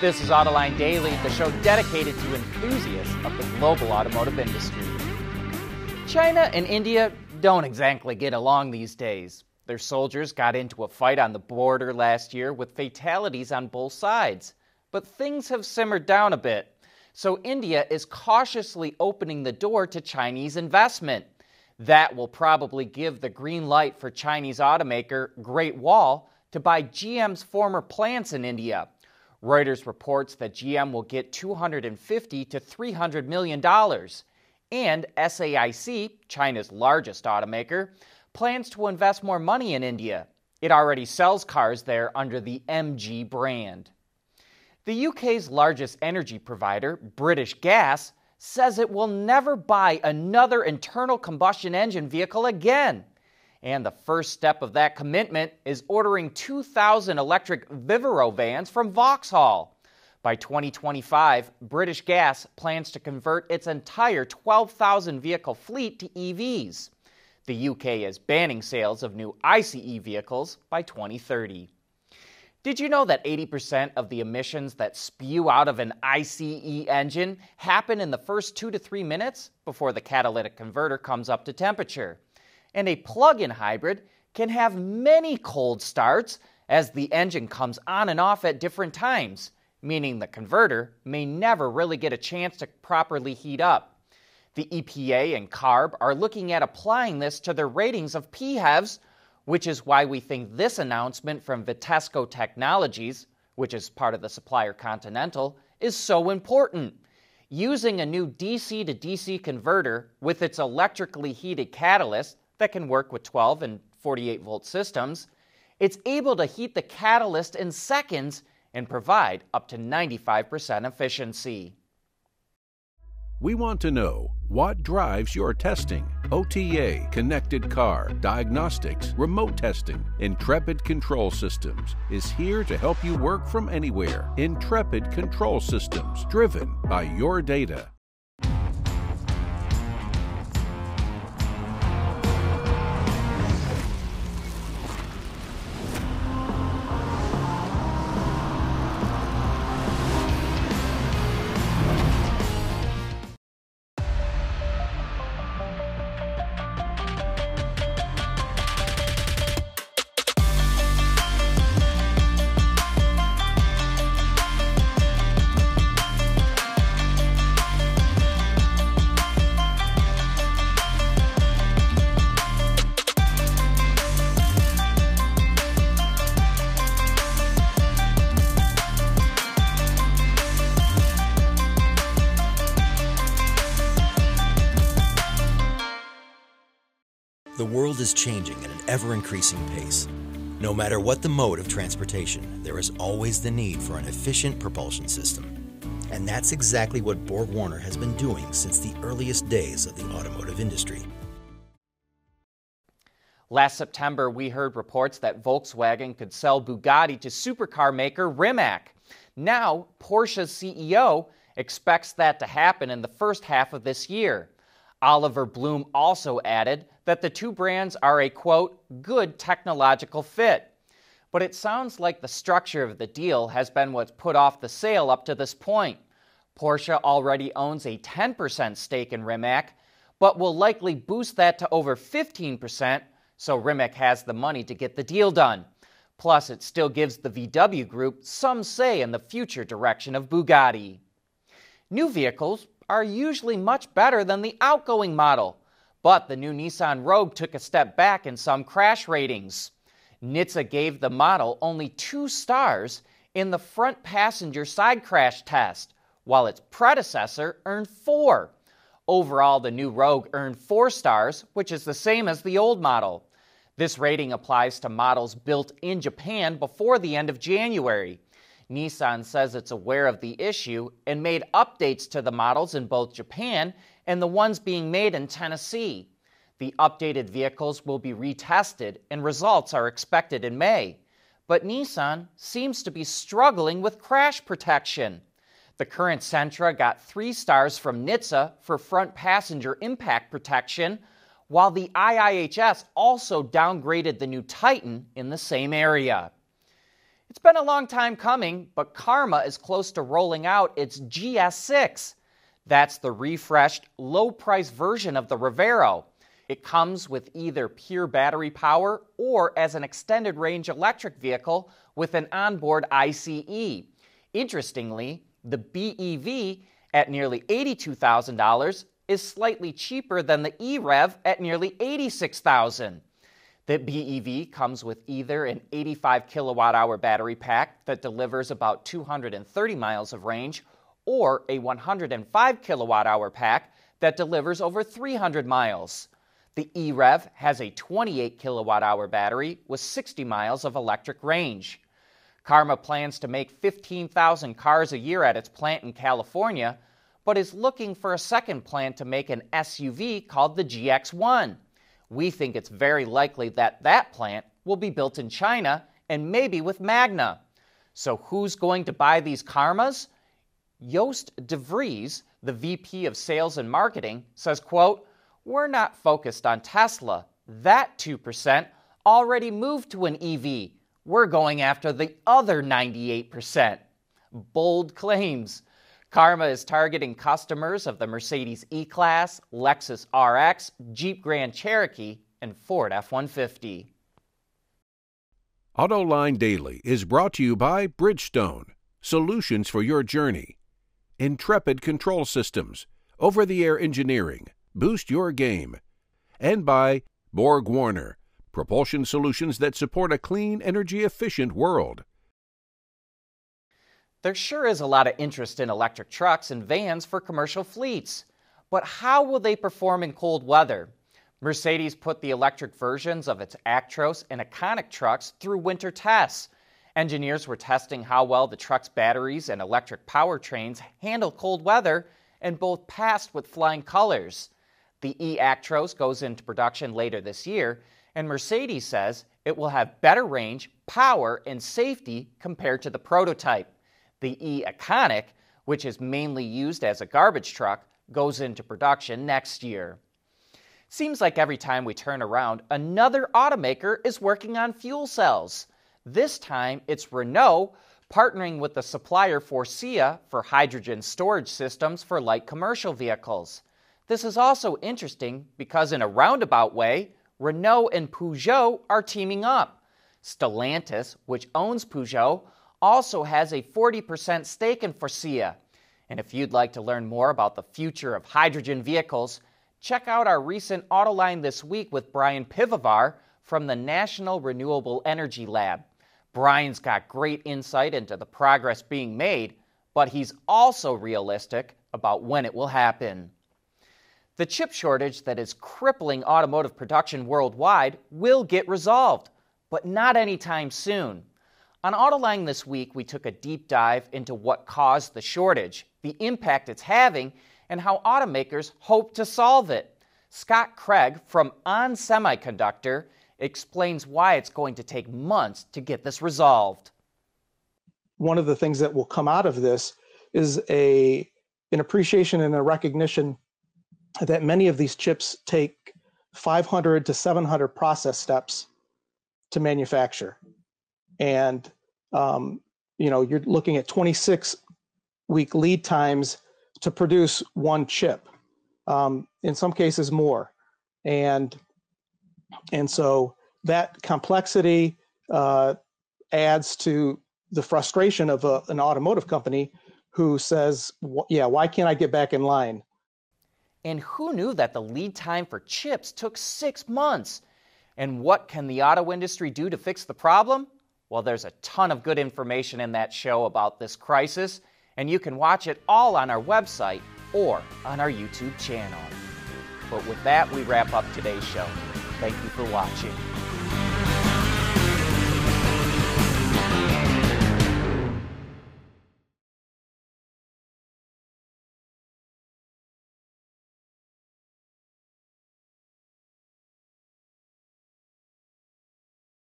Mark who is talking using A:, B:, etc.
A: This is Autoline Daily, the show dedicated to enthusiasts of the global automotive industry. China and India don't exactly get along these days. Their soldiers got into a fight on the border last year with fatalities on both sides. But things have simmered down a bit. So India is cautiously opening the door to Chinese investment. That will probably give the green light for Chinese automaker Great Wall to buy GM's former plants in India. Reuters reports that GM will get 250 to 300 million dollars. And SAIC, China's largest automaker, plans to invest more money in India. It already sells cars there under the MG brand. The UK's largest energy provider, British Gas, says it will never buy another internal combustion engine vehicle again. And the first step of that commitment is ordering 2,000 electric Vivaro vans from Vauxhall. By 2025, British Gas plans to convert its entire 12,000 vehicle fleet to EVs. The UK is banning sales of new ICE vehicles by 2030. Did you know that 80% of the emissions that spew out of an ICE engine happen in the first two to three minutes before the catalytic converter comes up to temperature? And a plug in hybrid can have many cold starts as the engine comes on and off at different times, meaning the converter may never really get a chance to properly heat up. The EPA and CARB are looking at applying this to their ratings of PHEVs which is why we think this announcement from Vitesco Technologies, which is part of the supplier Continental, is so important. Using a new DC to DC converter with its electrically heated catalyst that can work with 12 and 48 volt systems, it's able to heat the catalyst in seconds and provide up to 95% efficiency.
B: We want to know what drives your testing. OTA, connected car, diagnostics, remote testing. Intrepid Control Systems is here to help you work from anywhere. Intrepid Control Systems, driven by your data.
C: The world is changing at an ever increasing pace. No matter what the mode of transportation, there is always the need for an efficient propulsion system. And that's exactly what Borg Warner has been doing since the earliest days of the automotive industry.
A: Last September, we heard reports that Volkswagen could sell Bugatti to supercar maker Rimac. Now, Porsche's CEO expects that to happen in the first half of this year. Oliver Blume also added that the two brands are a quote, good technological fit. But it sounds like the structure of the deal has been what's put off the sale up to this point. Porsche already owns a 10% stake in Rimac, but will likely boost that to over 15%, so Rimac has the money to get the deal done. Plus, it still gives the VW group some say in the future direction of Bugatti. New vehicles are usually much better than the outgoing model, but the new Nissan Rogue took a step back in some crash ratings. NHTSA gave the model only two stars in the front passenger side crash test, while its predecessor earned four. Overall, the new Rogue earned four stars, which is the same as the old model. This rating applies to models built in Japan before the end of January. Nissan says it's aware of the issue and made updates to the models in both Japan and the ones being made in Tennessee. The updated vehicles will be retested and results are expected in May. But Nissan seems to be struggling with crash protection. The current Sentra got three stars from NHTSA for front passenger impact protection, while the IIHS also downgraded the new Titan in the same area. It's been a long time coming, but Karma is close to rolling out its GS6. That's the refreshed, low price version of the Revero. It comes with either pure battery power or as an extended range electric vehicle with an onboard ICE. Interestingly, the BEV at nearly $82,000 is slightly cheaper than the EREV at nearly $86,000. The BEV comes with either an 85 kilowatt hour battery pack that delivers about 230 miles of range or a 105 kilowatt hour pack that delivers over 300 miles. The EREV has a 28 kilowatt hour battery with 60 miles of electric range. Karma plans to make 15,000 cars a year at its plant in California, but is looking for a second plant to make an SUV called the GX1. We think it's very likely that that plant will be built in China and maybe with Magna. So who's going to buy these karmas? Joost de Vries, the VP of Sales and Marketing, says, quote, "We're not focused on Tesla. That 2% already moved to an EV. We're going after the other 98%." Bold claims. Karma is targeting customers of the Mercedes E Class, Lexus RX, Jeep Grand Cherokee, and Ford F 150.
B: AutoLine Daily is brought to you by Bridgestone, solutions for your journey, Intrepid Control Systems, over the air engineering, boost your game, and by Borg Warner, propulsion solutions that support a clean, energy efficient world.
A: There sure is a lot of interest in electric trucks and vans for commercial fleets. But how will they perform in cold weather? Mercedes put the electric versions of its Actros and Econic trucks through winter tests. Engineers were testing how well the truck's batteries and electric powertrains handle cold weather, and both passed with flying colors. The e Actros goes into production later this year, and Mercedes says it will have better range, power, and safety compared to the prototype. The E Econic, which is mainly used as a garbage truck, goes into production next year. Seems like every time we turn around, another automaker is working on fuel cells. This time it's Renault partnering with the supplier Faurecia for hydrogen storage systems for light commercial vehicles. This is also interesting because, in a roundabout way, Renault and Peugeot are teaming up. Stellantis, which owns Peugeot, also has a 40% stake in Faurecia. And if you'd like to learn more about the future of hydrogen vehicles, check out our recent Autoline This Week with Bryan Pivovar from the National Renewable Energy Lab. Bryan's got great insight into the progress being made, but he's also realistic about when it will happen. The chip shortage that is crippling automotive production worldwide will get resolved, but not anytime soon. On Autoline this week, we took a deep dive into what caused the shortage, the impact it's having, and how automakers hope to solve it. Scott Craig from On Semiconductor explains why it's going to take months to get this resolved.
D: One of the things that will come out of this is a an appreciation and a recognition that many of these chips take 500 to 700 process steps to manufacture and um, you know you're looking at 26 week lead times to produce one chip um, in some cases more. And and so that complexity uh, adds to the frustration of a, an automotive company who says yeah why can't i get back in line?
A: And who knew that the lead time for chips took six months? And what can the auto industry do to fix the problem well, there's a ton of good information in that show about this crisis, and you can watch it all on our website or on our YouTube channel. But with that, we wrap up today's show. Thank you for watching.